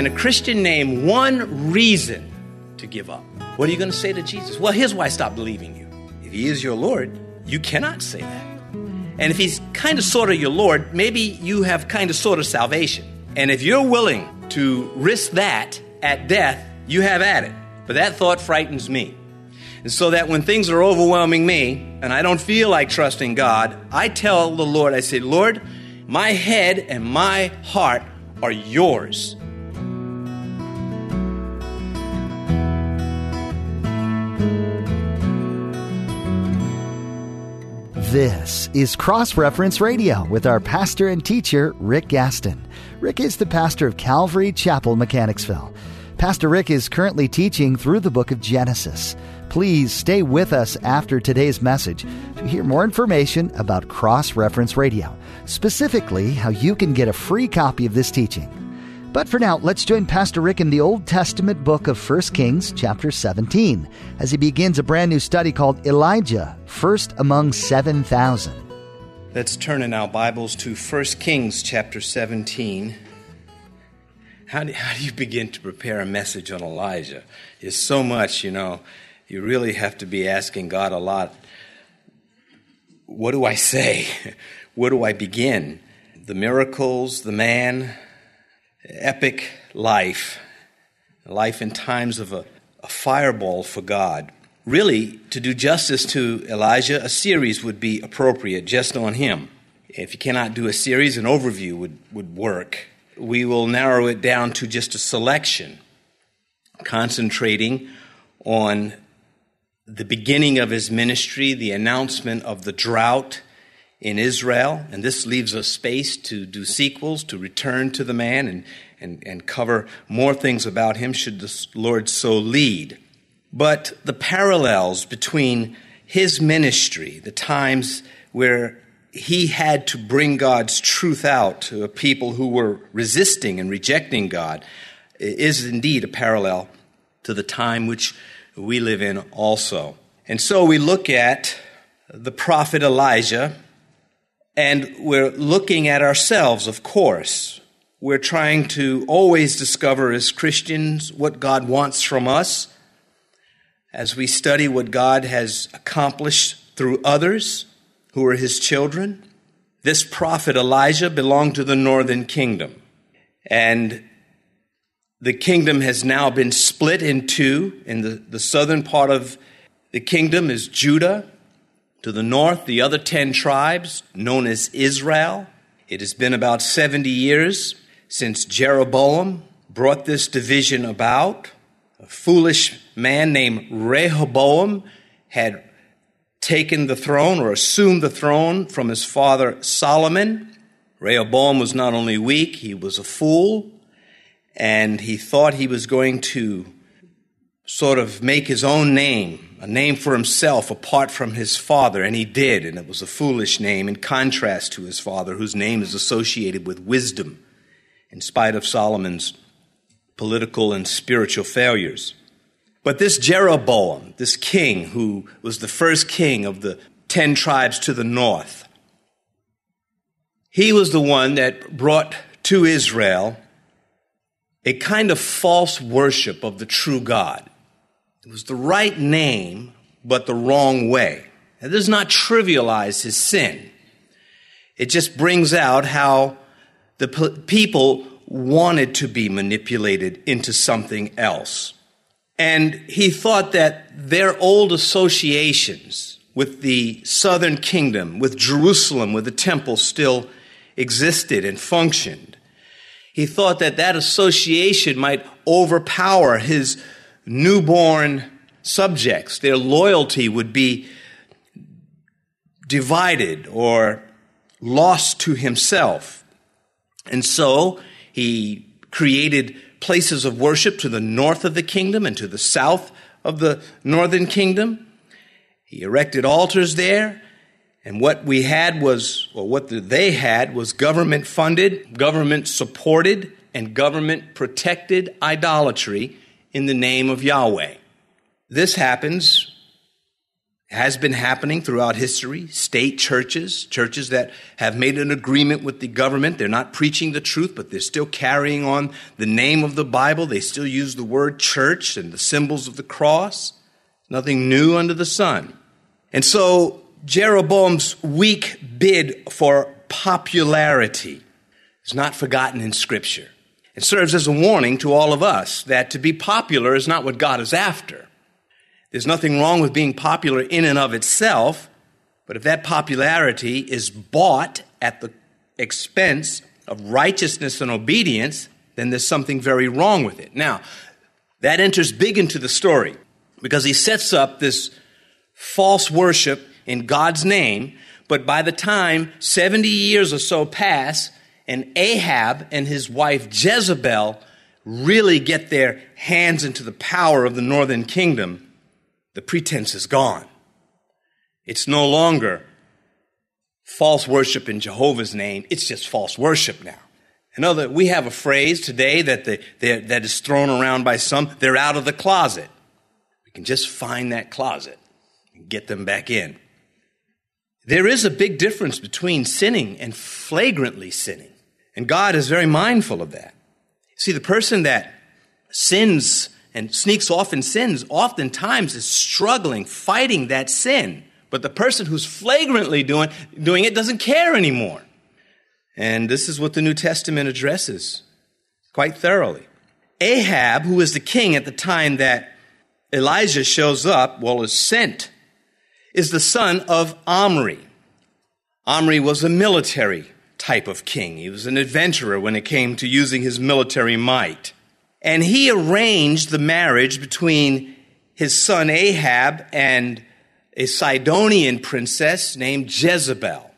Can a Christian name one reason to give up? What are you going to say to Jesus? Well, here's why I stopped believing you. If he is your Lord, you cannot say that. And if he's kind of sort of your Lord, maybe you have kind of sort of salvation. And if you're willing to risk that at death, you have at it. But that thought frightens me. And so that when things are overwhelming me and I don't feel like trusting God, I tell the Lord, I say, Lord, my head and my heart are yours. This is Cross Reference Radio with our pastor and teacher, Rick Gaston. Rick is the pastor of Calvary Chapel, Mechanicsville. Pastor Rick is currently teaching through the book of Genesis. Please stay with us after today's message to hear more information about Cross Reference Radio, specifically how you can get a free copy of this teaching. But for now, let's join Pastor Rick in the Old Testament book of 1 Kings, chapter 17, as he begins a brand new study called Elijah, First Among 7,000. Let's turn in our Bibles to 1 Kings, chapter 17. How do, how do you begin to prepare a message on Elijah? It's so much, you know. You really have to be asking God a lot. What do I say? Where do I begin? The miracles, the man, epic life, life in times of a, a fireball for God. Really, to do justice to Elijah, a series would be appropriate just on him. If you cannot do a series, an overview would, would work. We will narrow it down to just a selection, concentrating on the beginning of his ministry, the announcement of the drought in Israel, and this leaves us space to do sequels, to return to the man and, and, and cover more things about him should the Lord so lead. But the parallels between his ministry, the times where he had to bring God's truth out to a people who were resisting and rejecting God, is indeed a parallel to the time which we live in also. And so we look at the prophet Elijah and we're looking at ourselves, of course. We're trying to always discover as Christians what God wants from us as we study what God has accomplished through others who are his children. This prophet Elijah belonged to the northern kingdom. And the kingdom has now been split in two. In the, the southern part of the kingdom is Judah, to the north, the other 10 tribes, known as Israel. It has been about 70 years since Jeroboam brought this division about. A foolish man named Rehoboam had taken the throne or assumed the throne from his father Solomon. Rehoboam was not only weak, he was a fool, and he thought he was going to sort of make his own name, a name for himself apart from his father, and he did, and it was a foolish name in contrast to his father, whose name is associated with wisdom, in spite of Solomon's political and spiritual failures. But this Jeroboam, this king who was the first king of the ten tribes to the north, he was the one that brought to Israel a kind of false worship of the true God. It was the right name, but the wrong way. It does not trivialize his sin. It just brings out how the people wanted to be manipulated into something else. And he thought that their old associations with the southern kingdom, with Jerusalem, with the temple still existed and functioned. He thought that that association might overpower his newborn subjects. Their loyalty would be divided or lost to himself. And so he created places of worship to the north of the kingdom and to the south of the northern kingdom. He erected altars there. And what we had was, or what they had was government funded, government supported, and government protected idolatry in the name of Yahweh. This happens has been happening throughout history. State churches, churches that have made an agreement with the government. They're not preaching the truth, but they're still carrying on the name of the Bible. They still use the word church and the symbols of the cross. Nothing new under the sun. And so Jeroboam's weak bid for popularity is not forgotten in Scripture. It serves as a warning to all of us that to be popular is not what God is after. There's nothing wrong with being popular in and of itself, but if that popularity is bought at the expense of righteousness and obedience, then there's something very wrong with it. Now, that enters big into the story because he sets up this false worship in God's name, but by the time 70 years or so pass, and Ahab and his wife Jezebel really get their hands into the power of the northern kingdom, the pretense is gone. It's no longer false worship in Jehovah's name, it's just false worship now. Another, we have a phrase today that, the, that is thrown around by some, they're out of the closet. We can just find that closet and get them back in. There is a big difference between sinning and flagrantly sinning. And God is very mindful of that. See, the person that sins and sneaks off and sins oftentimes is struggling, fighting that sin. But the person who's flagrantly doing, doing it doesn't care anymore. And this is what the New Testament addresses quite thoroughly. Ahab, who was the king at the time that Elijah shows up, well, is sent, is the son of Omri. Omri was a military type of king. He was an adventurer when it came to using his military might. And he arranged the marriage between his son Ahab and a Sidonian princess named Jezebel.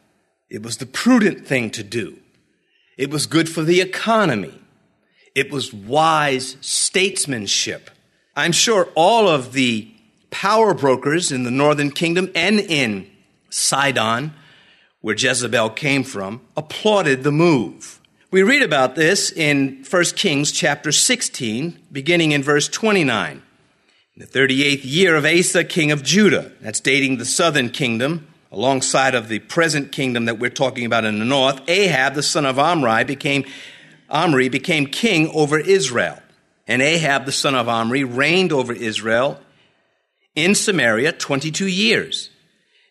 It was the prudent thing to do. It was good for the economy. It was wise statesmanship. I'm sure all of the power brokers in the northern kingdom and in Sidon, where Jezebel came from, applauded the move. We read about this in 1 Kings chapter 16, beginning in verse 29. In the 38th year of Asa, king of Judah, that's dating the southern kingdom, alongside of the present kingdom that we're talking about in the north, Ahab, the son of Omri, became, Omri became king over Israel. And Ahab, the son of Omri, reigned over Israel in Samaria 22 years.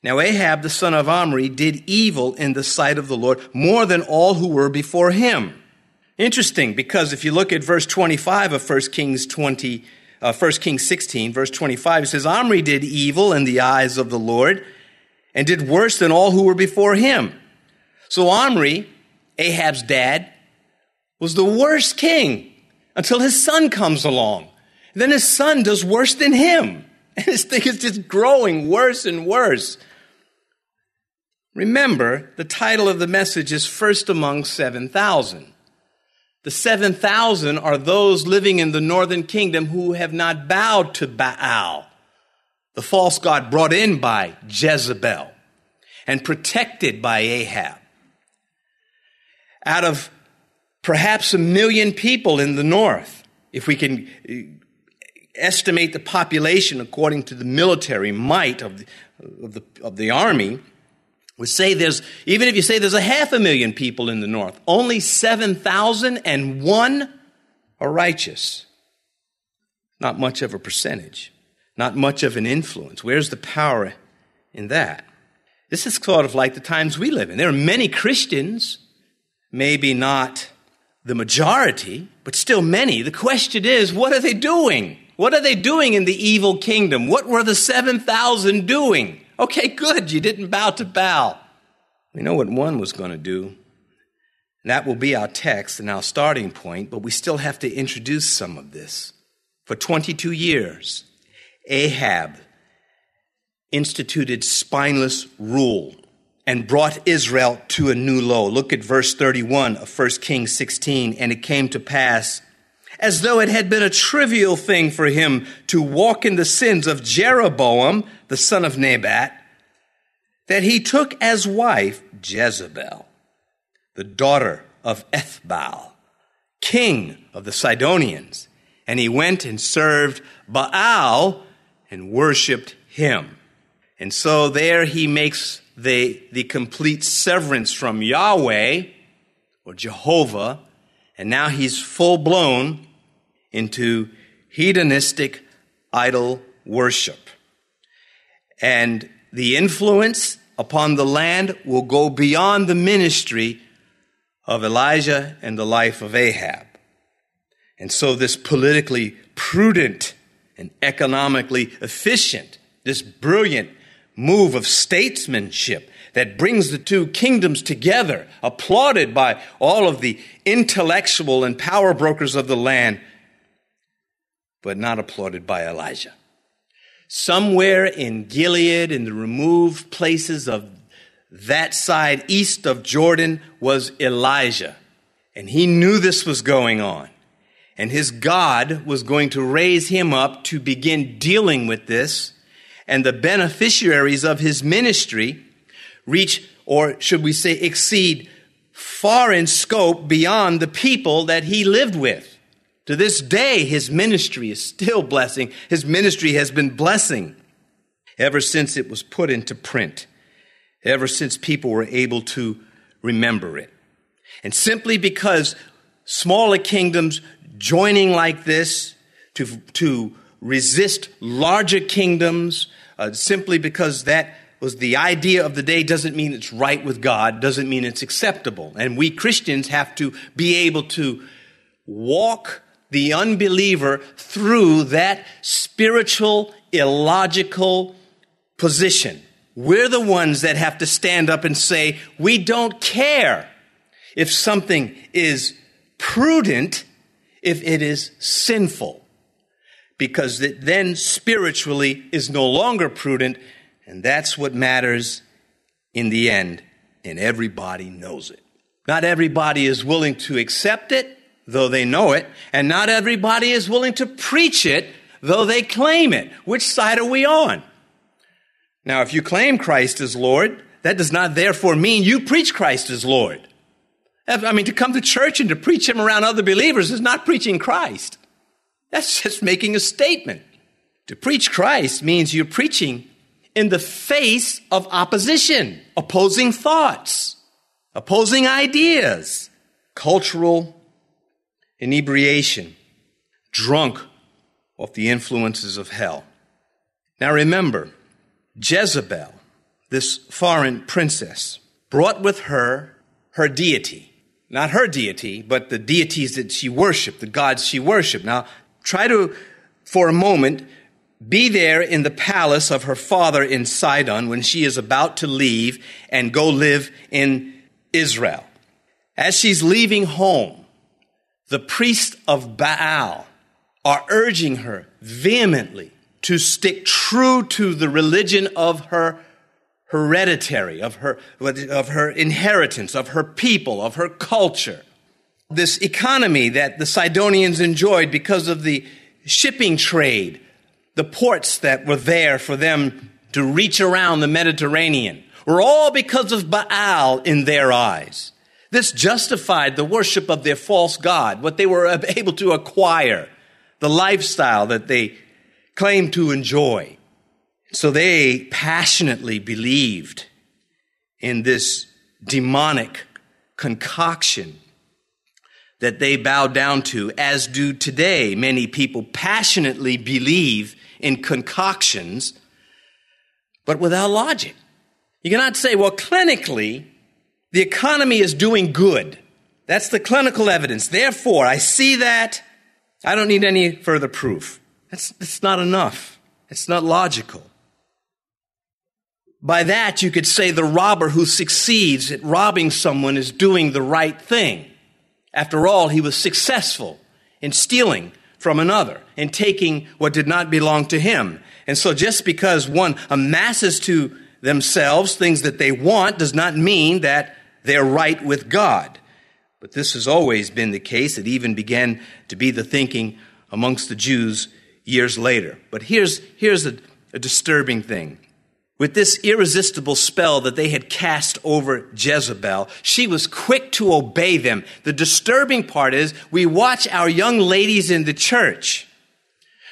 Now, Ahab the son of Omri did evil in the sight of the Lord more than all who were before him. Interesting, because if you look at verse 25 of 1 Kings 20, uh, 1 Kings 16, verse 25, it says, Omri did evil in the eyes of the Lord and did worse than all who were before him. So Omri, Ahab's dad, was the worst king until his son comes along. Then his son does worse than him. And his thing is just growing worse and worse. Remember, the title of the message is First Among 7,000. The 7,000 are those living in the northern kingdom who have not bowed to Baal, the false god brought in by Jezebel and protected by Ahab. Out of perhaps a million people in the north, if we can uh, estimate the population according to the military might of the, of the, of the army, we say there's, even if you say there's a half a million people in the north, only 7,001 are righteous. Not much of a percentage, not much of an influence. Where's the power in that? This is sort of like the times we live in. There are many Christians, maybe not the majority, but still many. The question is, what are they doing? What are they doing in the evil kingdom? What were the 7,000 doing? Okay, good. You didn't bow to Baal. We know what one was going to do. That will be our text and our starting point, but we still have to introduce some of this. For 22 years, Ahab instituted spineless rule and brought Israel to a new low. Look at verse 31 of 1 Kings 16. And it came to pass, as though it had been a trivial thing for him to walk in the sins of Jeroboam, the son of Nebat, that he took as wife Jezebel, the daughter of Ethbaal, king of the Sidonians, and he went and served Baal and worshiped him. And so there he makes the, the complete severance from Yahweh or Jehovah, and now he's full blown into hedonistic idol worship. And the influence upon the land will go beyond the ministry of Elijah and the life of Ahab. And so this politically prudent and economically efficient, this brilliant move of statesmanship that brings the two kingdoms together, applauded by all of the intellectual and power brokers of the land, but not applauded by Elijah. Somewhere in Gilead, in the removed places of that side east of Jordan, was Elijah. And he knew this was going on. And his God was going to raise him up to begin dealing with this. And the beneficiaries of his ministry reach, or should we say, exceed far in scope beyond the people that he lived with. To this day, his ministry is still blessing. His ministry has been blessing ever since it was put into print, ever since people were able to remember it. And simply because smaller kingdoms joining like this to, to resist larger kingdoms uh, simply because that was the idea of the day doesn't mean it's right with God, doesn't mean it's acceptable. And we Christians have to be able to walk the unbeliever through that spiritual, illogical position. We're the ones that have to stand up and say, we don't care if something is prudent if it is sinful, because it then spiritually is no longer prudent, and that's what matters in the end, and everybody knows it. Not everybody is willing to accept it, though they know it, and not everybody is willing to preach it, though they claim it. Which side are we on? Now, if you claim Christ as Lord, that does not therefore mean you preach Christ as Lord. I mean, to come to church and to preach Him around other believers is not preaching Christ. That's just making a statement. To preach Christ means you're preaching in the face of opposition, opposing thoughts, opposing ideas, cultural inebriation, drunk off the influences of hell. Now remember, Jezebel, this foreign princess, brought with her her deity not her deity, but the deities that she worshiped, the gods she worshiped. Now, try to, for a moment, be there in the palace of her father in Sidon when she is about to leave and go live in Israel. As she's leaving home, the priests of Baal are urging her vehemently to stick true to the religion of her hereditary, of her, of her inheritance, of her people, of her culture. This economy that the Sidonians enjoyed because of the shipping trade, the ports that were there for them to reach around the Mediterranean, were all because of Baal in their eyes. This justified the worship of their false god, what they were able to acquire, the lifestyle that they claimed to enjoy. So they passionately believed in this demonic concoction that they bowed down to, as do today many people passionately believe in concoctions, but without logic. You cannot say, well, clinically, the economy is doing good. That's the clinical evidence. Therefore, I see that. I don't need any further proof. That's, that's not enough. It's not logical. By that, you could say the robber who succeeds at robbing someone is doing the right thing. After all, he was successful in stealing from another and taking what did not belong to him. And so just because one amasses to themselves things that they want does not mean that they're right with God. But this has always been the case. It even began to be the thinking amongst the Jews years later. But here's, here's a, a disturbing thing. With this irresistible spell that they had cast over Jezebel, she was quick to obey them. The disturbing part is we watch our young ladies in the church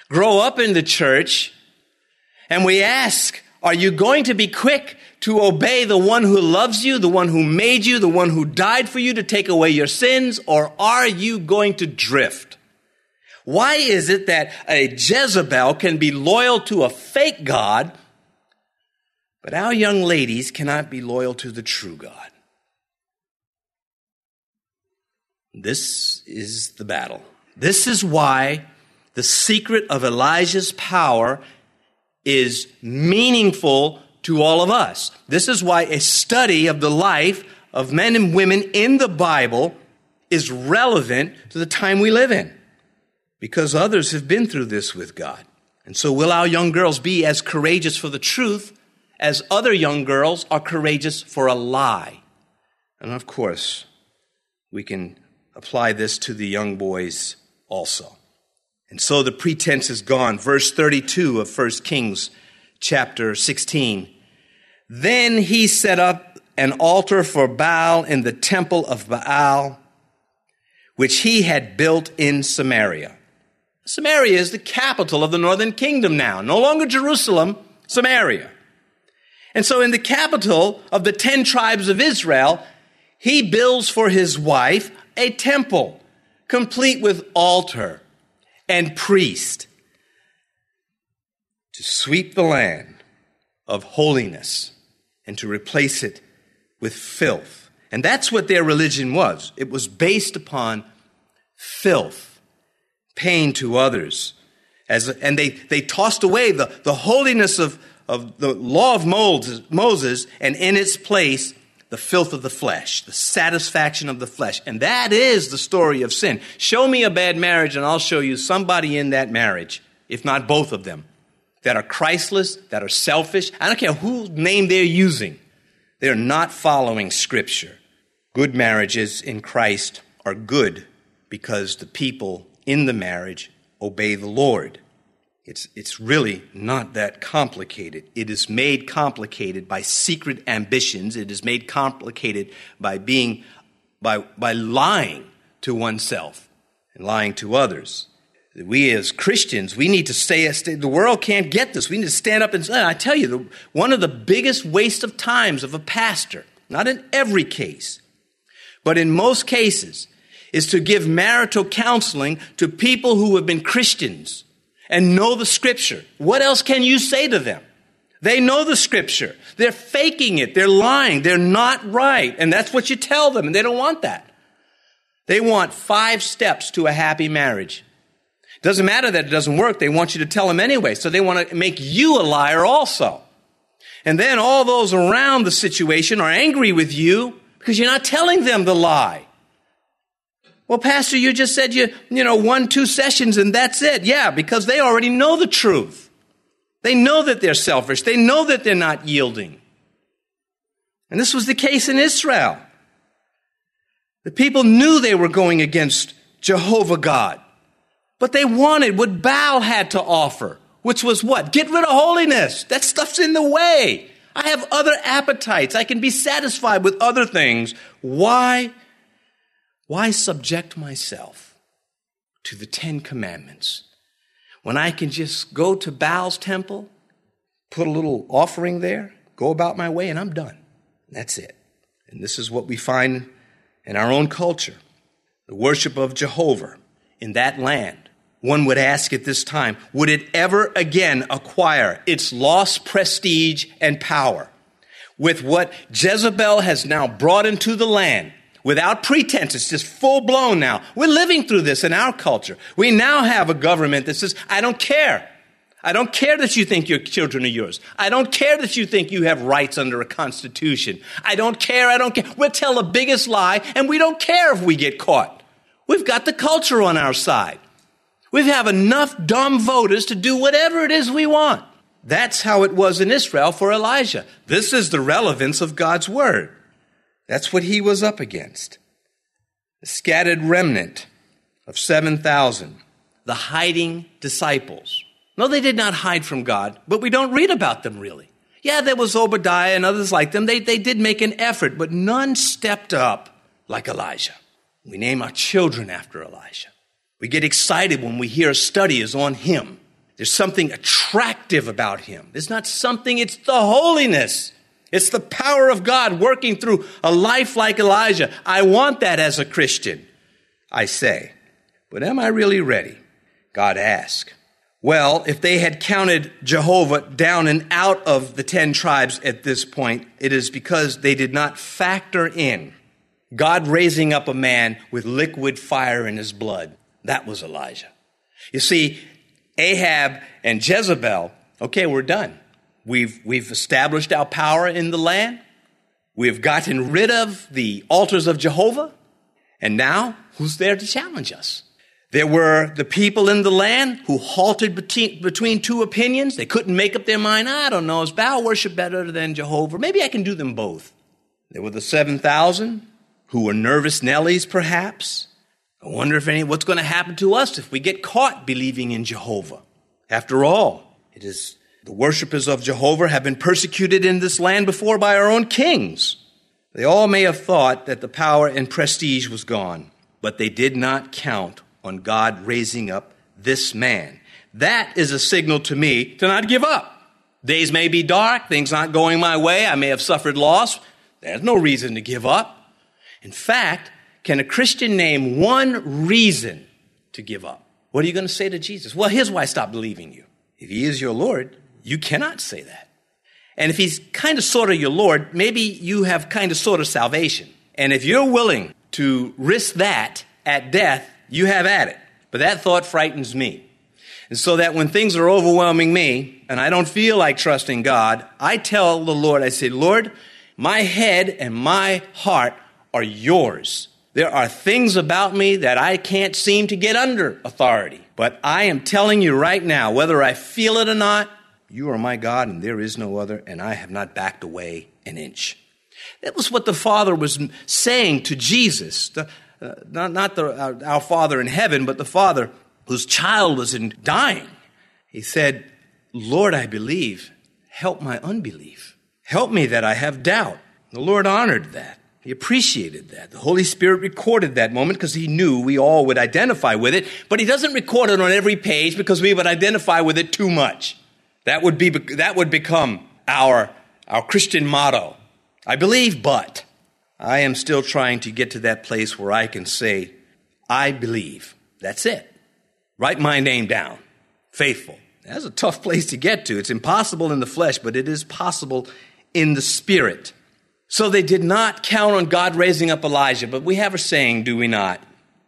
grow up in the church and we ask Are you going to be quick to obey the one who loves you, the one who made you, the one who died for you to take away your sins, or are you going to drift? Why is it that a Jezebel can be loyal to a fake God, but our young ladies cannot be loyal to the true God? This is the battle. This is why the secret of Elijah's power is meaningful to all of us. This is why a study of the life of men and women in the Bible is relevant to the time we live in. Because others have been through this with God. And so will our young girls be as courageous for the truth as other young girls are courageous for a lie. And of course, we can apply this to the young boys also. And so the pretense is gone. Verse 32 of 1 Kings chapter 16. Then he set up an altar for Baal in the temple of Baal, which he had built in Samaria. Samaria is the capital of the northern kingdom now, no longer Jerusalem, Samaria. And so in the capital of the ten tribes of Israel, he builds for his wife a temple, complete with altar and priest to sweep the land of holiness and to replace it with filth. And that's what their religion was. It was based upon filth, pain to others. As, and they, they tossed away the, the holiness of, of the law of Moses, Moses, and in its place, the filth of the flesh, the satisfaction of the flesh. And that is the story of sin. Show me a bad marriage, and I'll show you somebody in that marriage, if not both of them, that are Christless, that are selfish. I don't care whose name they're using. They're not following Scripture. Good marriages in Christ are good because the people in the marriage obey the Lord. It's, it's really not that complicated. It is made complicated by secret ambitions. It is made complicated by being, by, by lying to oneself and lying to others. We as Christians, we need to stay, the world can't get this. We need to stand up and say, I tell you, the, one of the biggest waste of times of a pastor, not in every case, but in most cases, is to give marital counseling to people who have been Christians and know the scripture. What else can you say to them? They know the scripture. They're faking it. They're lying. They're not right. And that's what you tell them. And they don't want that. They want five steps to a happy marriage. Doesn't matter that it doesn't work. They want you to tell them anyway. So they want to make you a liar also. And then all those around the situation are angry with you because you're not telling them the lie. Well, Pastor, you just said you, you know, one, two sessions and that's it. Yeah, because they already know the truth. They know that they're selfish. They know that they're not yielding. And this was the case in Israel. The people knew they were going against Jehovah God, but they wanted what Baal had to offer, which was what? Get rid of holiness. That stuff's in the way. I have other appetites. I can be satisfied with other things. Why why subject myself to the Ten Commandments when I can just go to Baal's temple, put a little offering there, go about my way, and I'm done? That's it. And this is what we find in our own culture the worship of Jehovah in that land. One would ask at this time, would it ever again acquire its lost prestige and power? With what Jezebel has now brought into the land, without pretense. It's just full blown now. We're living through this in our culture. We now have a government that says, I don't care. I don't care that you think your children are yours. I don't care that you think you have rights under a constitution. I don't care. I don't care. We'll tell the biggest lie and we don't care if we get caught. We've got the culture on our side. We have enough dumb voters to do whatever it is we want. That's how it was in Israel for Elijah. This is the relevance of God's word. That's what he was up against. The scattered remnant of 7,000, the hiding disciples. No, they did not hide from God, but we don't read about them really. Yeah, there was Obadiah and others like them. They, they did make an effort, but none stepped up like Elijah. We name our children after Elijah. We get excited when we hear a study is on him. There's something attractive about him. It's not something, it's the holiness. It's the power of God working through a life like Elijah. I want that as a Christian, I say. But am I really ready? God asks. Well, if they had counted Jehovah down and out of the ten tribes at this point, it is because they did not factor in God raising up a man with liquid fire in his blood. That was Elijah. You see, Ahab and Jezebel, okay, we're done. We've, we've established our power in the land. We've gotten rid of the altars of Jehovah. And now, who's there to challenge us? There were the people in the land who halted between, between two opinions. They couldn't make up their mind. I don't know. Is Baal worship better than Jehovah? Maybe I can do them both. There were the 7,000 who were nervous Nellies, perhaps. I wonder if any, what's going to happen to us if we get caught believing in Jehovah. After all, it is the worshippers of Jehovah have been persecuted in this land before by our own kings. They all may have thought that the power and prestige was gone, but they did not count on God raising up this man. That is a signal to me to not give up. Days may be dark, things not going my way, I may have suffered loss. There's no reason to give up. In fact, can a Christian name one reason to give up? What are you going to say to Jesus? Well, here's why I stopped believing you. If he is your Lord, you cannot say that. And if he's kind of sort of your Lord, maybe you have kind of sort of salvation. And if you're willing to risk that at death, you have at it. But that thought frightens me. And so that when things are overwhelming me and I don't feel like trusting God, I tell the Lord, I say, Lord, my head and my heart are yours. There are things about me that I can't seem to get under authority. But I am telling you right now, whether I feel it or not, you are my God and there is no other, and I have not backed away an inch. That was what the Father was saying to Jesus. The, uh, not, not the, our, uh, our Father in heaven, but the Father whose child was in dying. He said, Lord, I believe. Help my unbelief. Help me that I have doubt. The Lord honored that. He appreciated that. The Holy Spirit recorded that moment because he knew we all would identify with it, but he doesn't record it on every page because we would identify with it too much. That would be, that would become our, our Christian motto. I believe, but. I am still trying to get to that place where I can say, I believe. That's it. Write my name down. Faithful. That's a tough place to get to. It's impossible in the flesh, but it is possible in the spirit. So they did not count on God raising up Elijah, but we have a saying, do we not?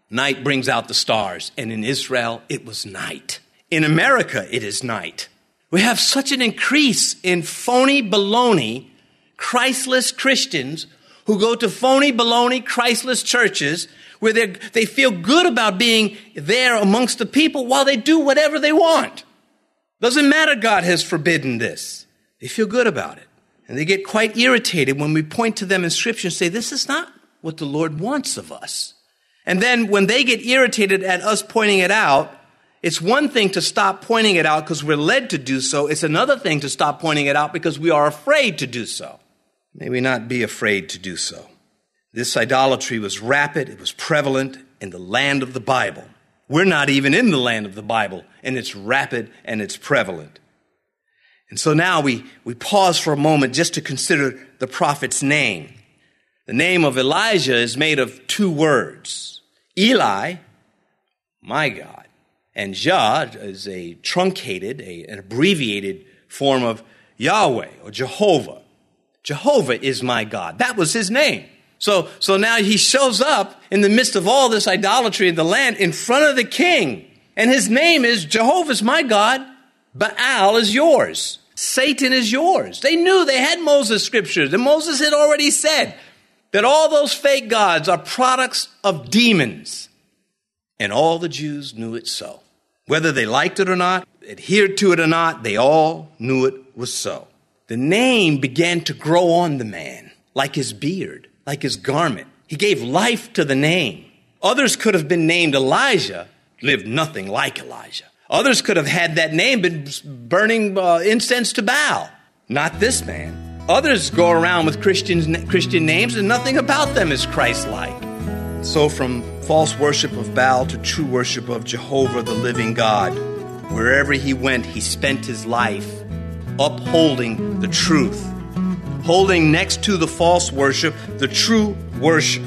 Night brings out the stars, and in Israel it was night. In America it is night. We have such an increase in phony baloney, Christless Christians who go to phony, baloney, Christless churches where they feel good about being there amongst the people while they do whatever they want. Doesn't matter God has forbidden this. They feel good about it. And they get quite irritated when we point to them in scripture and say, this is not what the Lord wants of us. And then when they get irritated at us pointing it out, it's one thing to stop pointing it out because we're led to do so. It's another thing to stop pointing it out because we are afraid to do so. May we not be afraid to do so. This idolatry was rapid, it was prevalent in the land of the Bible. We're not even in the land of the Bible, and it's rapid and it's prevalent. And so now we, we pause for a moment just to consider the prophet's name. The name of Elijah is made of two words Eli, my God, and Jah is a truncated, a, an abbreviated form of Yahweh or Jehovah. Jehovah is my God. That was his name. So, so now he shows up in the midst of all this idolatry in the land in front of the king. And his name is Jehovah's my God. Baal is yours. Satan is yours. They knew they had Moses scriptures and Moses had already said that all those fake gods are products of demons. And all the Jews knew it so. Whether they liked it or not, adhered to it or not, they all knew it was so. The name began to grow on the man, like his beard, like his garment. He gave life to the name. Others could have been named Elijah, lived nothing like Elijah. Others could have had that name, been burning uh, incense to Baal. Not this man. Others go around with Christian, Christian names and nothing about them is Christ like. So, from false worship of Baal to true worship of Jehovah, the living God, Wherever he went, he spent his life upholding the truth, holding next to the false worship the true worship.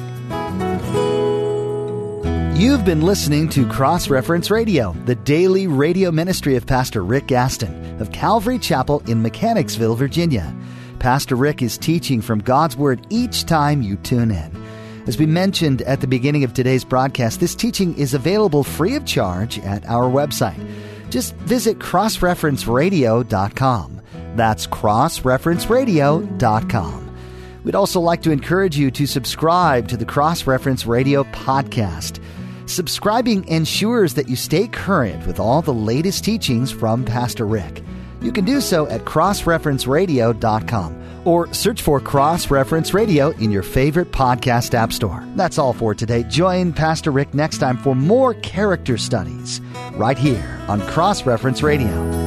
You've been listening to Cross Reference Radio, the daily radio ministry of Pastor Rick Gaston of Calvary Chapel in Mechanicsville, Virginia. Pastor Rick is teaching from God's Word each time you tune in. As we mentioned at the beginning of today's broadcast, this teaching is available free of charge at our website. Just visit crossreferenceradio.com. That's crossreferenceradio.com. We'd also like to encourage you to subscribe to the Cross Reference Radio podcast. Subscribing ensures that you stay current with all the latest teachings from Pastor Rick. You can do so at crossreferenceradio.com or search for Cross Reference Radio in your favorite podcast app store. That's all for today. Join Pastor Rick next time for more character studies right here on Cross Reference Radio.